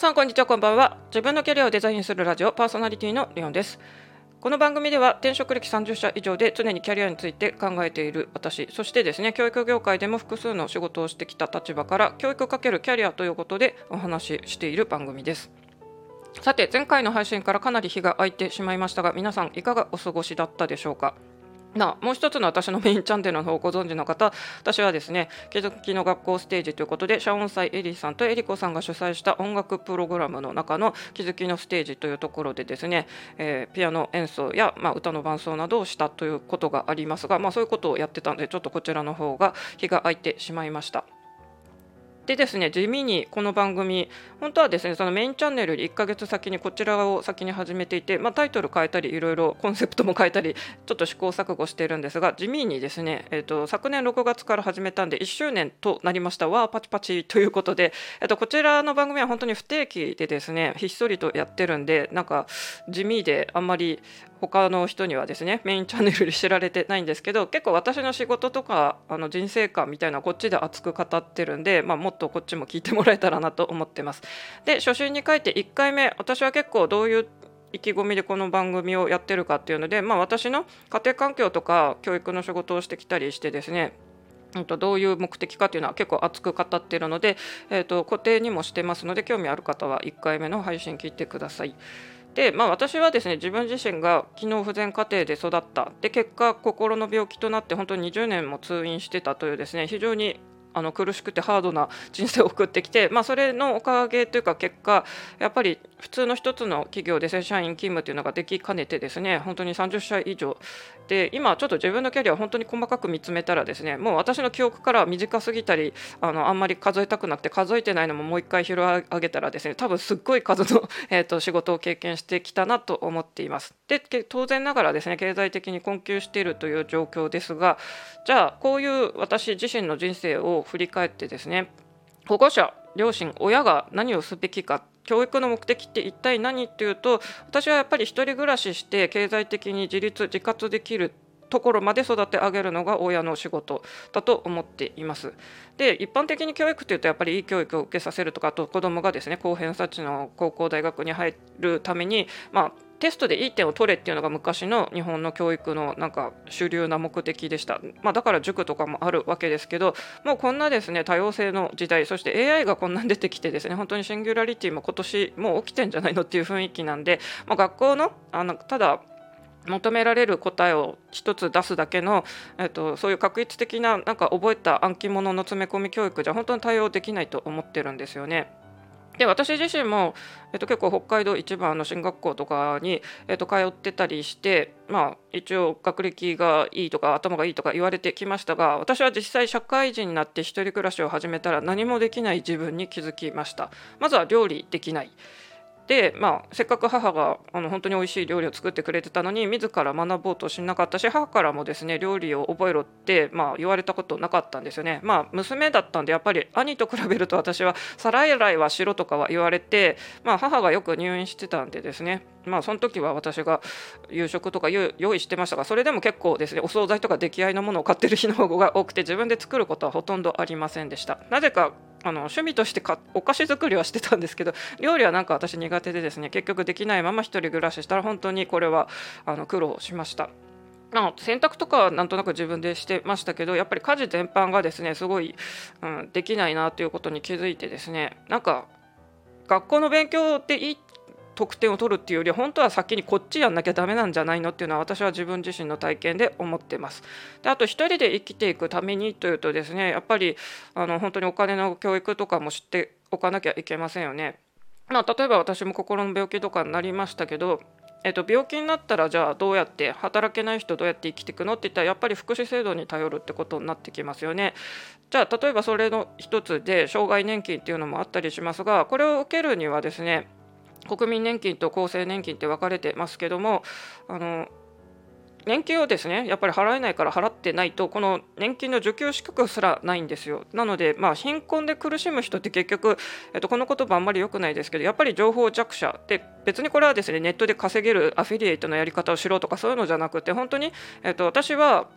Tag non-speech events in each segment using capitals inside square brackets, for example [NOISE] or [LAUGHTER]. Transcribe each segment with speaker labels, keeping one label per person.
Speaker 1: さんこんにちはこんばんは。自分のキャリアをデザインするラジオパーソナリティのリオンです。この番組では転職歴30社以上で常にキャリアについて考えている私。そしてですね教育業界でも複数の仕事をしてきた立場から教育かけるキャリアということでお話ししている番組です。さて前回の配信からかなり日が空いてしまいましたが皆さんいかがお過ごしだったでしょうか？なもう一つの私のメインチャンネルの方をご存知の方私はですね気づきの学校ステージということでシャオンサイエリーさんとエリコさんが主催した音楽プログラムの中の気づきのステージというところでですね、えー、ピアノ演奏や、まあ、歌の伴奏などをしたということがありますが、まあ、そういうことをやってたのでちょっとこちらの方が日が空いてしまいました。でですね地味にこの番組本当はですねそのメインチャンネルより1ヶ月先にこちらを先に始めていて、まあ、タイトル変えたりいろいろコンセプトも変えたりちょっと試行錯誤しているんですが地味にですね、えーと、昨年6月から始めたんで1周年となりました。わーパチパチということで、えーと、こちらの番組は本当に不定期でですねひっそりとやってるんでなんか地味であんまり他の人にはですねメインチャンネルで [LAUGHS] 知られてないんですけど結構私の仕事とかあの人生観みたいなこっちで熱く語ってるんで、まあ、もっとこっちも聞いてもらえたらなと思ってます。で初心に書いて1回目私は結構どういう意気込みでこの番組をやってるかっていうので、まあ、私の家庭環境とか教育の仕事をしてきたりしてですねどういう目的かというのは結構熱く語っているので、えーと固定にもしてますので興味ある方は1回目の配信聞いてください。で、まあ、私はですね自分自身が機能不全家庭で育った。で結果心の病気となって本当に20年も通院してたというですね非常にあの苦しくてハードな人生を送ってきて、まあ、それのおかげというか結果やっぱり普通の1つの企業で正社員勤務というのができかねてですね本当に30社以上で今ちょっと自分のキャリアを本当に細かく見つめたらですねもう私の記憶から短すぎたりあのあんまり数えたくなくて数えてないのももう一回拾い上げたらですね多分すっごい数の、[LAUGHS] えーと、仕事を経験してきたなと思っています。で当然ながらですね経済的に困窮しているという状況ですがじゃあこういう私自身の人生を振り返ってですね保護者両親親が何をすべきか教育の目的って一体何っていうと私はやっぱり1人暮らしして経済的に自立自活できるところまで育て上げるのが親の仕事だと思っています。で一般的に教育というとやっぱりいい教育を受けさせるとかあと子どもがですね高偏差値の高校大学に入るためにまあテストでいい点を取れっていうのが昔の日本の教育のなんか主流な目的でした、まあ、だから塾とかもあるわけですけどもうこんなですね多様性の時代そして AI がこんなに出てきてですね本当にシンギュラリティも今年もう起きてんじゃないのっていう雰囲気なんで、まあ、学校のあのただ求められる答えを一つ出すだけの、えっと、そういう確率的ななんか覚えた暗記物の詰め込み教育じゃ本当に対応できないと思ってるんですよね。で私自身も、えっと、結構北海道一番の進学校とかに、えっと、通ってたりして、まあ、一応学歴がいいとか頭がいいとか言われてきましたが私は実際社会人になって一人暮らしを始めたら何もできない自分に気づきましたまずは料理できないで、まあ、せっかく母があの本当に美味しい料理を作ってくれてたのに自ら学ぼうとしなかったし母からもですね料理を覚えろって、まあ、言われたことなかったんですよね。まあ、娘だったんでやっぱり兄と比べると私は皿洗いはしろとかは言われて、まあ、母がよく入院してたんでですねまあその時は私が夕食とか用意してましたがそれでも結構ですねお惣菜とか出来合いのものを買ってる日の方が多くて自分で作ることはほとんどありませんでした。なぜかあの趣味としてかお菓子作りはしてたんですけど [LAUGHS] 料理はなんか私苦手でですね結局できないまま1人暮らししたら本当にこれはあの苦労しました。あ洗濯とかはなんとなく自分でしてましたけどやっぱり家事全般がですねすごい、うん、できないなということに気づいてですねなんか学校の勉強でいい得点を取るっていうより本当は先にこっちやんなきゃダメなんじゃないのっていうのは私は自分自身の体験で思ってます。であと一人で生きていくためにというとですねやっぱりあの本当にお金の教育とかも知っておかなきゃいけませんよね。まあ、例えば私も心の病気とかになりましたけどえっと、病気になったらじゃあどうやって働けない人どうやって生きていくのって言ったらやっぱり福祉制度に頼るってことになってきますよね。じゃあ例えばそれの一つで障害年金っていうのもあったりしますがこれを受けるにはですね国民年金と厚生年金って分かれてますけどもあの年金をですねやっぱり払えないから払ってないとこの年金の受給資格すらないんですよ。なのでまあ貧困で苦しむ人って結局、えっと、この言葉あんまり良くないですけどやっぱり情報弱者で別にこれはですねネットで稼げるアフィリエイトのやり方をしろとかそういうのじゃなくて本当に、えっと、私は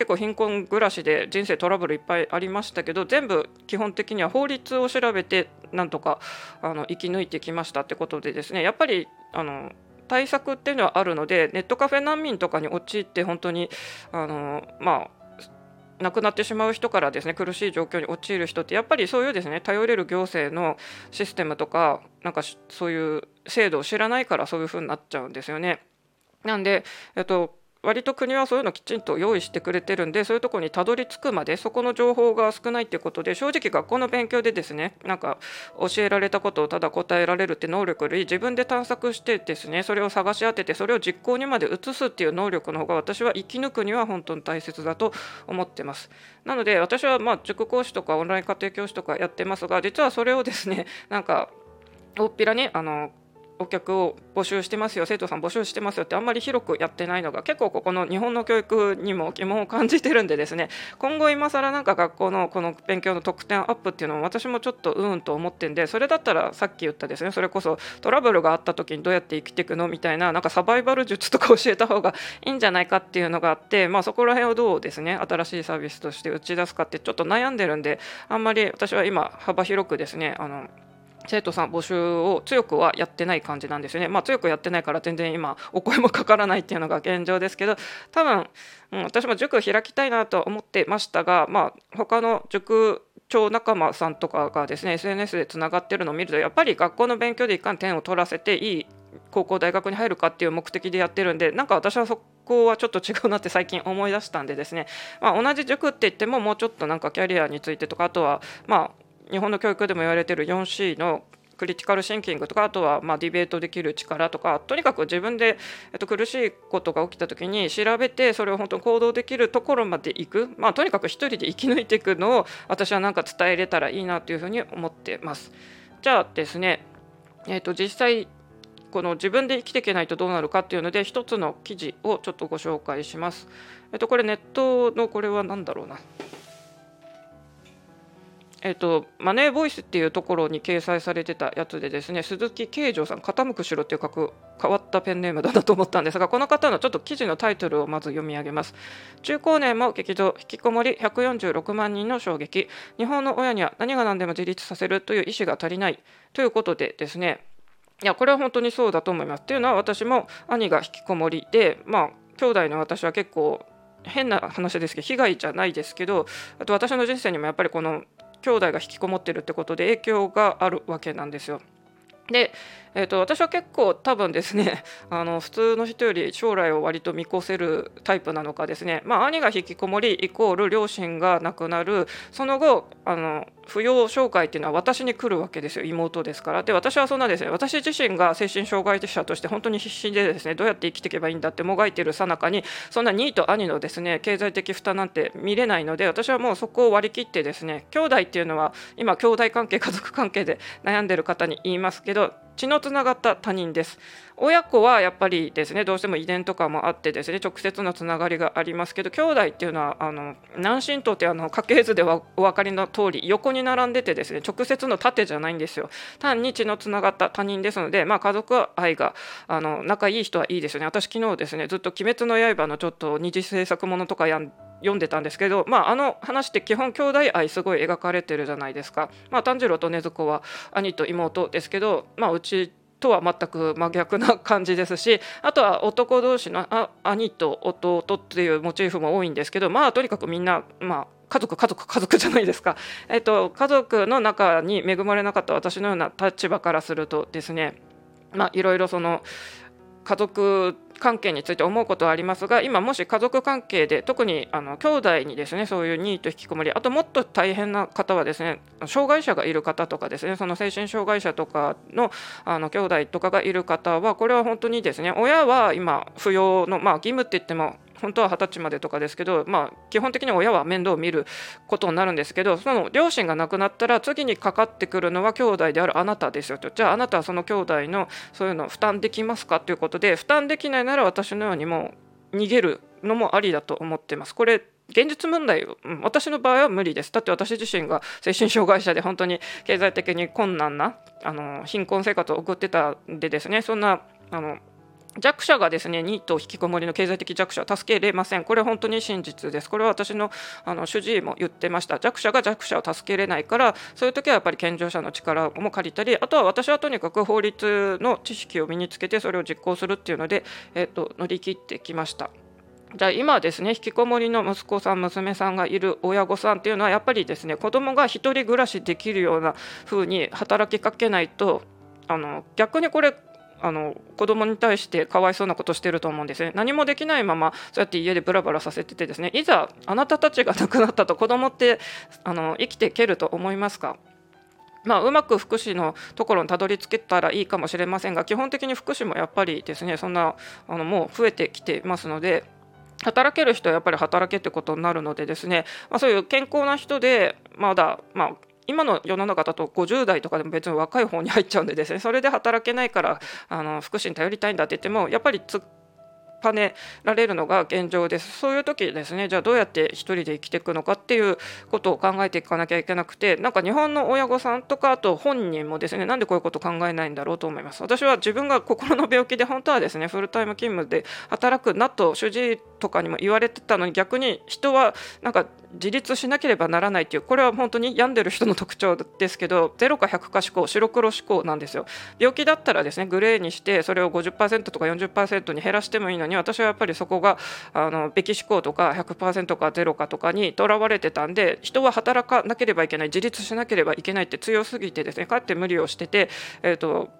Speaker 1: 結構貧困暮らしで人生トラブルいっぱいありましたけど全部基本的には法律を調べてなんとかあの生き抜いてきましたってことでですねやっぱりあの対策っていうのはあるのでネットカフェ難民とかに陥って本当にあのまあ亡くなってしまう人からですね苦しい状況に陥る人ってやっぱりそういうですね頼れる行政のシステムとかなんかそういう制度を知らないからそういうふうになっちゃうんですよね。なんで、えっと、割と国はそういうのきちんと用意してくれてるんでそういうとこにたどり着くまでそこの情報が少ないっていうことで正直学校の勉強でですねなんか教えられたことをただ答えられるって能力より自分で探索してですねそれを探し当ててそれを実行にまで移すっていう能力の方が私は生き抜くには本当に大切だと思ってます。なので私はまあ塾講師とかオンライン家庭教師とかやってますが実はそれをですねなんか大っぴらにあのお客を募集してますよ生徒さん募集してますよってあんまり広くやってないのが結構ここの日本の教育にも疑問を感じてるんでですね今後今更なんか学校のこの勉強の得点アップっていうのも私もちょっとうんと思ってんでそれだったらさっき言ったですねそれこそトラブルがあった時にどうやって生きていくのみたいななんかサバイバル術とか教えた方がいいんじゃないかっていうのがあってまあそこら辺をどうですね新しいサービスとして打ち出すかってちょっと悩んでるんであんまり私は今幅広くですねあの生徒さん募集を強くはやってない感じなんですよね。まあ、強くやってないから全然今お声もかからないっていうのが現状ですけど多分、うん、私も塾開きたいなと思ってましたが、まあ、他の塾長仲間さんとかがですね SNS でつながってるのを見るとやっぱり学校の勉強で一貫点を取らせていい高校大学に入るかっていう目的でやってるんでなんか私はそこはちょっと違うなって最近思い出したんでですね、まあ、同じ塾って言ってももうちょっとなんかキャリアについてとかあとはまあ日本の教育でも言われてる 4C のクリティカルシンキングとかあとはまディベートできる力とかとにかく自分で、えっと、苦しいことが起きた時に調べてそれを本当に行動できるところまで行く、まあ、とにかく1人で生き抜いていくのを私はなんか伝えれたらいいなというふうに思ってます。じゃあですね、えっと、実際この自分で生きていけないとどうなるかっていうので一つの記事をちょっとご紹介します。えっと、これネットのこれは何だろうな。えっと、マネーボイスっていうところに掲載されてたやつでですね鈴木慶城さん傾く城っていう書く変わったペンネームだなと思ったんですがこの方のちょっと記事のタイトルをまず読み上げます。中高年も激動引きこもり146万人の衝撃。日本の親には何が何でも自立させるという意思が足りない。ということでですね。いやこれは本当にそうだと思います。っていうのは私も兄が引きこもりでまあ兄弟の私は結構変な話ですけど被害じゃないですけどあと私の人生にもやっぱりこの兄弟が引きこもってるってことで影響があるわけなんですよ。で、えーと、私は結構多分ですね [LAUGHS] あの普通の人より将来を割と見越せるタイプなのかですね、まあ、兄が引きこもりイコール両親が亡くなる。その後あの扶養紹介っていうのは私に来るわけですよ。妹ですから。で私はそんなですね私自身が精神障害者として本当に必死でですねどうやって生きていけばいいんだってもがいてるさなかにそんな兄と兄のですね経済的負担なんて見れないので私はもうそこを割り切ってですね兄弟っていうのは今兄弟関係家族関係で悩んでる方に言いますけど血のつながった他人です。親子はやっぱりですねどうしても遺伝とかもあってですね直接のつながりがありますけど兄弟っていうのはあの南神道ってあの家系図ではお分かりの通り横に並んでてですね直接の盾じゃないんですよ。単に血のつながった他人ですので、まあ、家族愛があの仲いい人はいいですよね。私昨日ですねずっと「鬼滅の刃」のちょっと二次制作ものとかやん読んでたんですけど、まあ、あの話って基本兄弟愛すごい描かれてるじゃないですか。まあ、炭治郎と禰豆子は兄と妹ですけど、まあ、うちとは全く真逆な感じですしあとは男同士の兄と弟っていうモチーフも多いんですけどまあとにかくみんなまあ家族家族家族じゃないですか、えっと、家族の中に恵まれなかった私のような立場からするとですねまあいろいろその家族関係について思うことはありますが今もし家族関係で特にあの兄弟にですねそういうニート引きこもりあともっと大変な方はですね障害者がいる方とかですねその精神障害者とかのあの兄弟とかがいる方はこれは本当にですね親は今扶養のまあ義務って言っても本当は二十歳までとかですけど、まあ、基本的に親は面倒を見ることになるんですけどその両親が亡くなったら次にかかってくるのは兄弟であるあなたですよとじゃああなたはその兄弟のそういうのを負担できますかということで負担できないなら私のようにもう逃げるのもありだと思ってます。これ現実問題、私の場合は無理です。だって私自身が精神障害者で本当に経済的に困難なあの貧困生活を送ってたんでですねそんなあの弱者がですねニート引きこもりの経済的弱者は助けれません。これ本当に真実です。これは私のあの主治医も言ってました。弱者が弱者を助けれないからそういう時はやっぱり健常者の力も借りたりあとは私はとにかく法律の知識を身につけてそれを実行するっていうので、えーと、乗り切ってきました。じゃあ今ですね引きこもりの息子さん娘さんがいる親御さんっていうのはやっぱりですね子供が1人暮らしできるような風に働きかけないとあの逆にこれあの子供に対してかわいそうなことしてると思うんですね。何もできないままそうやって家でブラブラさせててですね。いざあなたたちが亡くなったと子供ってあの生きていけると思いますか？まあ、うまく福祉のところにたどり着けたらいいかもしれませんが基本的に福祉もやっぱりですねそんなあのもう増えてきてますので働ける人はやっぱり働けってことになるのでですね、まあ、そういう健康な人でまだ、まあ、今の世の中だと50代とかでも別に若い方に入っちゃうんでですね。それで働けないからあの福祉に頼りたいんだって言ってもやっぱり突っぱねられるのが現状です。そういう時ですねじゃあどうやって1人で生きていくのかっていうことを考えていかなきゃいけなくてなんか日本の親御さんとかあと本人もですねなんでこういうこと考えないんだろうと思います。私は自分が心の病気で本当はですねフルタイム勤務で働くなと主治医とかにも言われてたのに逆に人はなんか自立しなければならないっていうこれは本当に病んでる人の特徴ですけど0か100か思考白黒思考なんですよ。病気だったらですねグレーにしてそれを50%とか40%に減らしてもいいのに私はやっぱりそこがあのべき思考とか100%かゼロかとかにとらわれてたんで人は働かなければいけない自立しなければいけないって強すぎてですねかって無理をしてて、えーと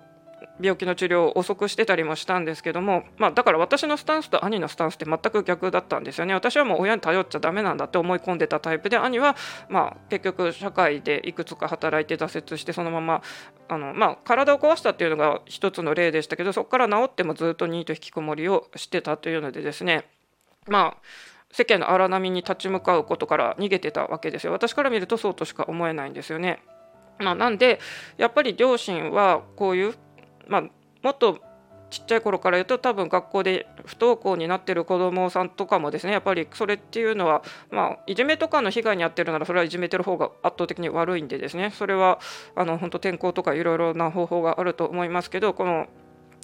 Speaker 1: 病気の治療を遅くしてたりもしたんですけども、まあ、だから私のスタンスと兄のスタンスって全く逆だったんですよね私はもう親に頼っちゃダメなんだって思い込んでたタイプで兄は、まあ、結局社会でいくつか働いて挫折してそのままあの、まあ、体を壊したっていうのが一つの例でしたけどそこから治ってもずっとニート引きこもりをしてたというのでですねまあ世間の荒波に立ち向かうことから逃げてたわけですよ私から見るとそうとしか思えないんですよね。まあ、なんでやっぱり両親はこういうまあ、もっとちっちゃい頃から言うと多分学校で不登校になってる子どもさんとかもですねやっぱりそれっていうのは、まあ、いじめとかの被害に遭ってるならそれはいじめてる方が圧倒的に悪いんでですねそれはあの本当転校とかいろいろな方法があると思いますけどこの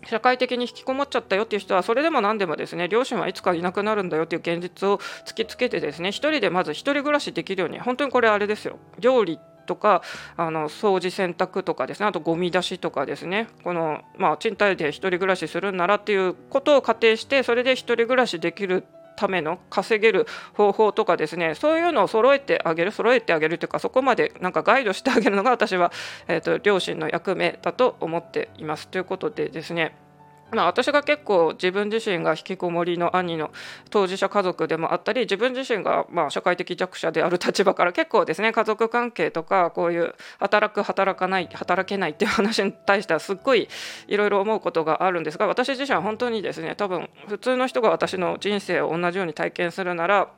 Speaker 1: 社会的に引きこもっちゃったよっていう人はそれでも何でもですね両親はいつかいなくなるんだよっていう現実を突きつけてですね一人でまず一人暮らしできるように本当にこれあれですよ。料理とかあの掃除洗濯とかですねあとゴミ出しとかですね。この、まあ、賃貸で1人暮らしするんならっていうことを仮定してそれで1人暮らしできるための稼げる方法とかですね。そういうのを揃えてあげる揃えてあげるというかそこまでなんかガイドしてあげるのが私は、えーと両親の役目だと思っています。ということでですね。まあ、私が結構自分自身が引きこもりの兄の当事者家族でもあったり自分自身がまあ社会的弱者である立場から結構ですね家族関係とかこういう働く働かない働けないっていう話に対してはすっごいいろいろ思うことがあるんですが私自身は本当にですね多分普通の人が私の人生を同じように体験するなら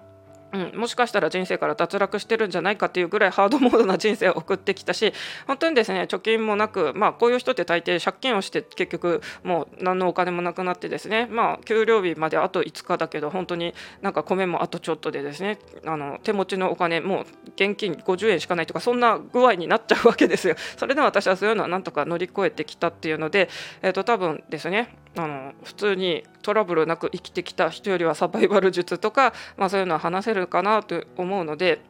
Speaker 1: うん、もしかしたら人生から脱落してるんじゃないかっていうぐらいハードモードな人生を送ってきたし本当にですね貯金もなく、まあ、こういう人って大抵借金をして結局もう何のお金もなくなってですね、まあ、給料日まであと5日だけど本当になんか米もあとちょっとでですねあの手持ちのお金もう現金50円しかないとかそんな具合になっちゃうわけですよ。それで私はそういうのはなんとか乗り越えてきたっていうので、えー、と多分ですねあの普通にトラブルなく生きてきた人よりはサバイバル術とか、まあ、そういうのは話せるかなと思うので。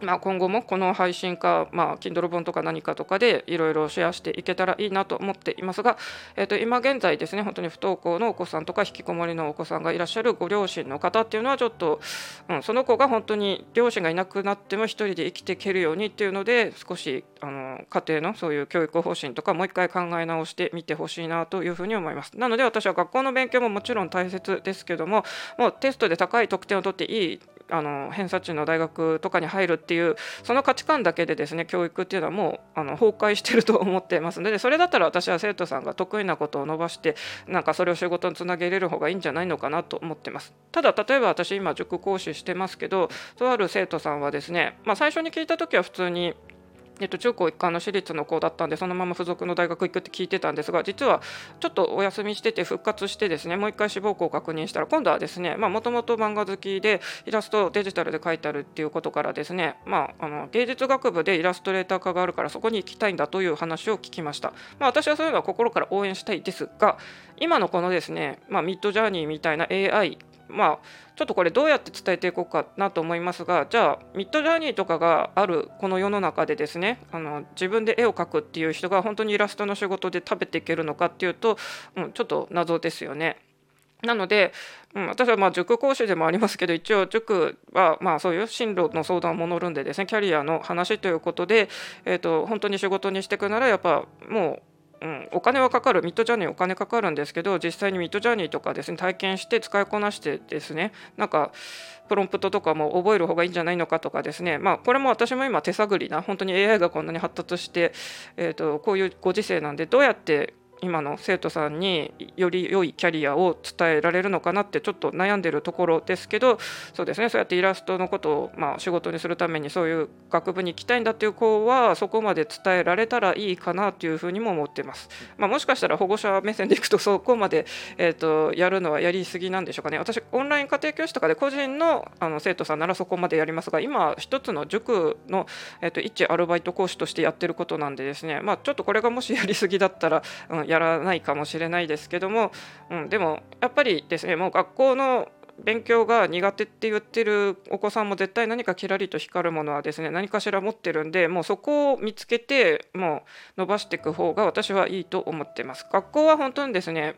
Speaker 1: まあ、今後もこの配信か、まあ、Kindle 本とか何かとかでいろいろシェアしていけたらいいなと思っていますが、えー、と今現在ですね本当に不登校のお子さんとか引きこもりのお子さんがいらっしゃるご両親の方っていうのはちょっと、うん、その子が本当に両親がいなくなっても1人で生きていけるようにっていうので少しあの家庭のそういう教育方針とかもう一回考え直してみてほしいなというふうに思います。なので私は学校の勉強ももちろん大切ですけどももうテストで高い得点を取っていいあの偏差値の大学とかに入るっていうその価値観だけでですね教育っていうのはもうあの崩壊してると思ってますのでそれだったら私は生徒さんが得意なことを伸ばしてなんかそれを仕事につなげれる方がいいんじゃないのかなと思ってます。ただ例えば私今塾講師してますけどとある生徒さんはですね、まあ、最初に聞いた時は普通にえっと、中高一貫の私立の子だったんでそのまま付属の大学行くって聞いてたんですが実はちょっとお休みしてて復活してですねもう一回志望校を確認したら今度はですねもともと漫画好きでイラストデジタルで描いてあるっていうことからですね、まあ、あの芸術学部でイラストレーター科があるからそこに行きたいんだという話を聞きました、まあ、私はそういうのは心から応援したいですが今のこのですね、まあ、ミッドジャーニーみたいな AI まあちょっとこれどうやって伝えていこうかなと思いますがじゃあミッドジャーニーとかがあるこの世の中でですねあの自分で絵を描くっていう人が本当にイラストの仕事で食べていけるのかっていうと、うん、ちょっと謎ですよね。なので、うん、私はまあ塾講師でもありますけど一応塾はまあそういう進路の相談も乗るんでですねキャリアの話ということで、えー、と本当に仕事にしていくならやっぱもううん、お金はかかるミッドジャーニーお金かかるんですけど実際にミッドジャーニーとかですね体験して使いこなしてですねなんかプロンプトとかも覚える方がいいんじゃないのかとかですねまあこれも私も今手探りな本当に AI がこんなに発達して、えーとこういうご時世なんでどうやって今の生徒さんにより良いキャリアを伝えられるのかなってちょっと悩んでるところですけどそうですねそうやってイラストのことをまあ仕事にするためにそういう学部に行きたいんだっていう子はそこまで伝えられたらいいかなというふうにも思ってます。まあ、もしかしたら保護者目線でいくとそこまで、えーと、やるのはやりすぎなんでしょうかね。私オンライン家庭教師とかで個人のあの生徒さんならそこまでやりますが今一つの塾の、えーと、一アルバイト講師としてやってることなんでですね、まあ、ちょっとこれがもしやりすぎだったら、うん、やらないかもしれないですけども、うん、でもやっぱりですねもう学校の勉強が苦手って言ってるお子さんも絶対何かキラリと光るものはですね何かしら持ってるんでもうそこを見つけてもう伸ばしていく方が私はいいと思ってます。学校は本当にですね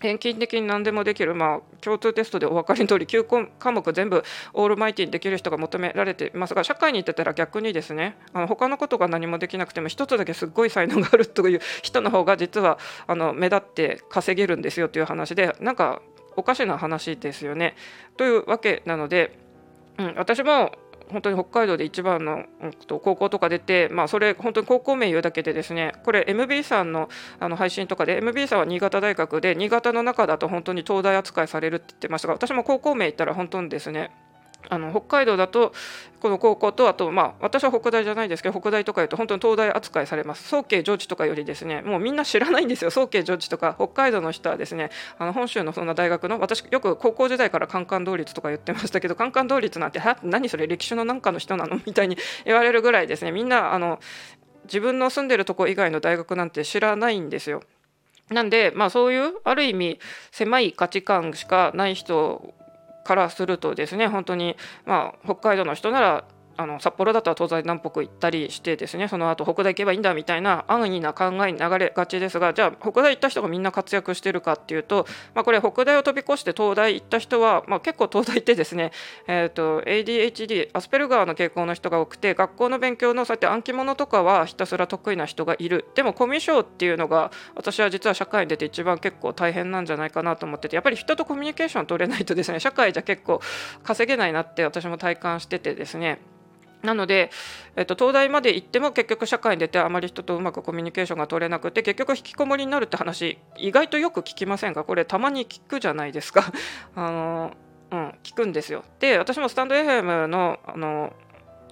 Speaker 1: 平均的に何でもできる、まあ、共通テストでお分かりの通り9科目全部オールマイティにできる人が求められていますが社会に行ってたら逆にですねあの他のことが何もできなくても一つだけすっごい才能があるという人の方が実はあの目立って稼げるんですよという話でなんかおかしな話ですよね。というわけなので、うん、私も本当に北海道で一番の、高校とか出て、まあ、それ本当に高校名言うだけでですねこれ MB さんのあの配信とかで MB さんは新潟大学で新潟の中だと本当に東大扱いされるって言ってましたが私も高校名言ったら本当にですねあの北海道だとこの高校とあとまあ私は北大じゃないですけど北大とかいうと本当に東大扱いされます。早慶上智とかよりですねもうみんな知らないんですよ。早慶上智とか北海道の人はですねあの本州のそんな大学の私よく高校時代からカンカン同率とか言ってましたけどカンカン同率なんて [LAUGHS] 何それ歴史のなんかの人なのみたいに言われるぐらいですね。みんなあの自分の住んでるとこ以外の大学なんて知らないんですよ。なんで、まあ、そういうある意味狭い価値観しかない人からするとですね本当にまあ北海道の人ならあの札幌だったら東西南北行ったりしてですねその後北大行けばいいんだみたいな安易な考えに流れがちですがじゃあ北大行った人がみんな活躍してるかっていうと、まあ、これ北大を飛び越して東大行った人は、まあ、結構東大ってですね、[LAUGHS] えーと、ADHD アスペルガーの傾向の人が多くて学校の勉強のそうやって暗記物とかはひたすら得意な人がいる。でもコミュ障っていうのが私は実は社会に出て一番結構大変なんじゃないかなと思っててやっぱり人とコミュニケーション取れないとですね社会じゃ結構稼げないなって私も体感しててですね。なので、えっと、東大まで行っても結局社会に出てあまり人とうまくコミュニケーションが取れなくて結局引きこもりになるって話意外とよく聞きませんか？これたまに聞くじゃないですか。あの、うん、聞くんですよ。で私もスタンド FM のあの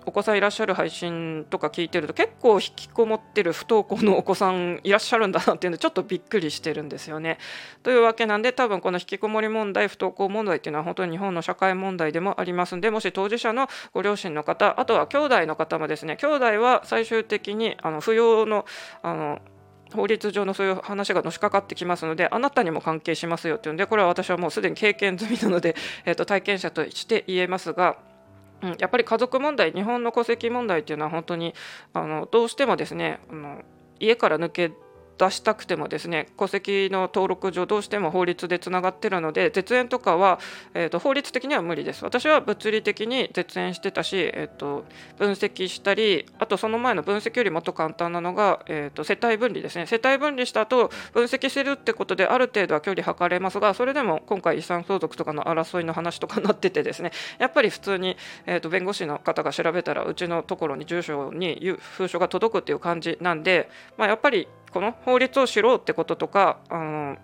Speaker 1: お子さんいらっしゃる配信とか聞いてると結構引きこもってる不登校のお子さんいらっしゃるんだなっていうのでちょっとびっくりしてるんですよね。というわけなんで多分この引きこもり問題不登校問題っていうのは本当に日本の社会問題でもありますんでもし当事者のご両親の方あとは兄弟の方もですね兄弟は最終的にあの扶養のあの法律上のそういう話がのしかかってきますのであなたにも関係しますよっていうんでこれは私はもうすでに経験済みなので、えー、と体験者として言えますが。うん、やっぱり家族問題日本の戸籍問題っていうのは本当にあのどうしてもですねあの家から抜け出したくてもですね戸籍の登録上どうしても法律でつながってるので絶縁とかは、えーと、法律的には無理です。私は物理的に絶縁してたし、えーと、分析したりあとその前の分析よりもっと簡単なのが、えーと、世帯分離ですね。世帯分離した後分析するってことである程度は距離測れますがそれでも今回遺産相続とかの争いの話とかになっててですねやっぱり普通に、えー、と弁護士の方が調べたらうちのところに住所に封書が届くっていう感じなんで、まあ、やっぱりこの法律を知ろうってこととかあの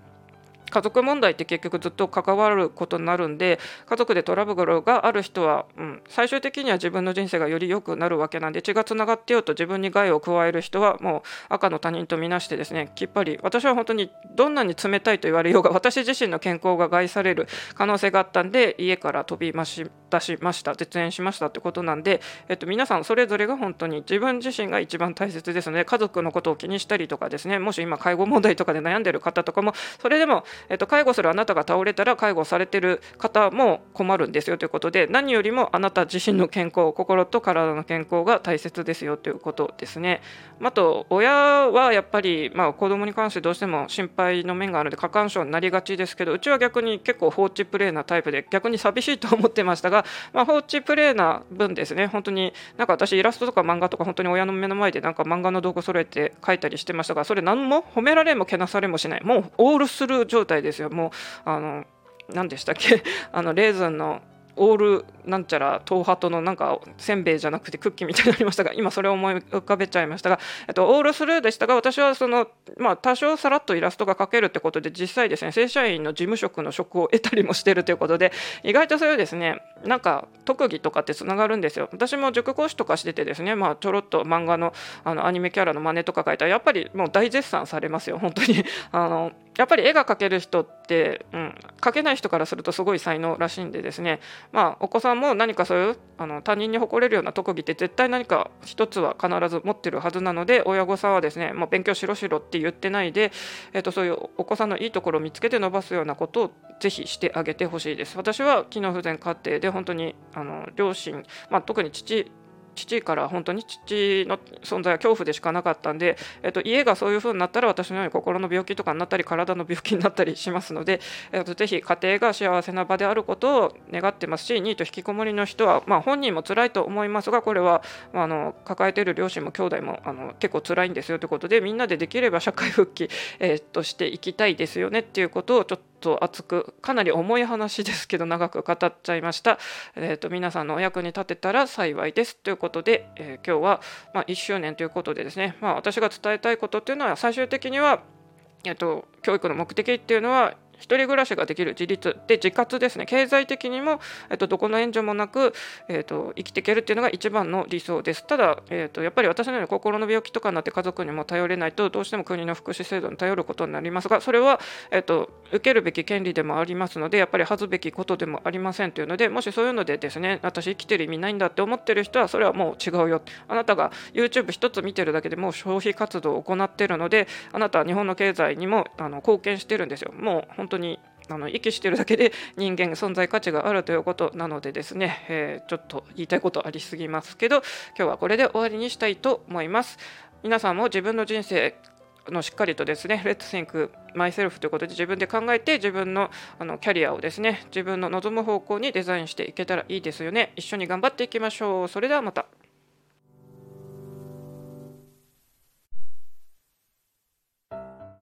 Speaker 1: 家族問題って結局ずっと関わることになるんで家族でトラブルがある人は、うん、最終的には自分の人生がより良くなるわけなんで血がつながってようと自分に害を加える人はもう赤の他人とみなしてですねきっぱり私は本当にどんなに冷たいと言われようが私自身の健康が害される可能性があったんで家から飛びまし出しました絶縁しましたってことなんで、えっと、皆さんそれぞれが本当に自分自身が一番大切ですので家族のことを気にしたりとかですねもし今介護問題とかで悩んでる方とかもそれでも、えっと、介護するあなたが倒れたら介護されてる方も困るんですよということで何よりもあなた自身の健康心と体の健康が大切ですよということですね。あと親はやっぱり、まあ、子供に関してどうしても心配の面があるので過干渉になりがちですけどうちは逆に結構放置プレイなタイプで逆に寂しいと思ってましたが、まあ、放置プレイな分ですね。本当になんか私イラストとか漫画とか本当に親の目の前でなんか漫画の道具揃えて書いたりしてましたがそれ何も褒められもけなされもしない。もうオールスルー状態ですよ。もうあの何でしたっけ？[LAUGHS] あのレーズンのオールなんちゃら東ハトのなんかせんべいじゃなくてクッキーみたいになりましたが今それを思い浮かべちゃいましたが、えっと、オールスルーでしたが私はその、まあ、多少さらっとイラストが描けるってことで実際ですね正社員の事務職の職を得たりもしてるということで意外とそういうですねなんか特技とかってつながるんですよ。私も塾講師とかしててですね、まあ、ちょろっと漫画のあのアニメキャラの真似とか書いたらやっぱりもう大絶賛されますよ本当に。あのやっぱり絵が描ける人って、うん、描けない人からするとすごい才能らしいんでですね、まあ、お子さんも何かそういうあの他人に誇れるような特技って絶対何か一つは必ず持ってるはずなので親御さんはですねもう勉強しろしろって言ってないで、えー、とそういうお子さんのいいところを見つけて伸ばすようなことをぜひしてあげてほしいです。私は機能不全家庭で本当にあの両親、まあ、特に父父から本当に父の存在は恐怖でしかなかったんで、えっと、家がそういう風になったら私のように心の病気とかになったり体の病気になったりしますので、えっと、ぜひ家庭が幸せな場であることを願ってますしニート引きこもりの人は、まあ、本人も辛いと思いますがこれは、まあ、あの抱えている両親も兄弟もあの結構辛いんですよということでみんなでできれば社会復帰、えー、としていきたいですよねっていうことをちょっとと熱くかなり重い話ですけど長く語っちゃいました、えーと、皆さんのお役に立てたら幸いです。ということで、えー、今日は、まあ、1周年ということでですね、まあ、私が伝えたいことっていうのは最終的には、えーと教育の目的っていうのは一人暮らしができる自立で自活ですね。経済的にも、えっと、どこの援助もなく、えっと、生きていけるっていうのが一番の理想です。ただ、えっと、やっぱり私のように心の病気とかになって家族にも頼れないとどうしても国の福祉制度に頼ることになりますがそれは、えっと、受けるべき権利でもありますのでやっぱり恥ずべきことでもありませんというのでもしそういうのでですね私生きてる意味ないんだって思ってる人はそれはもう違うよ。あなたが YouTube 一つ見てるだけでもう消費活動を行っているのであなたは日本の経済にもあの貢献してるんですよ。もう本当にあの息してるだけで人間存在価値があるということなのでですね、えー、ちょっと言いたいことありすぎますけど今日はこれで終わりにしたいと思います皆さんも自分の人生のしっかりとですね、Let's Think Myself ということで自分で考えて自分のあのキャリアをですね、自分の望む方向にデザインしていけたらいいですよね。一緒に頑張っていきましょう。それではまた。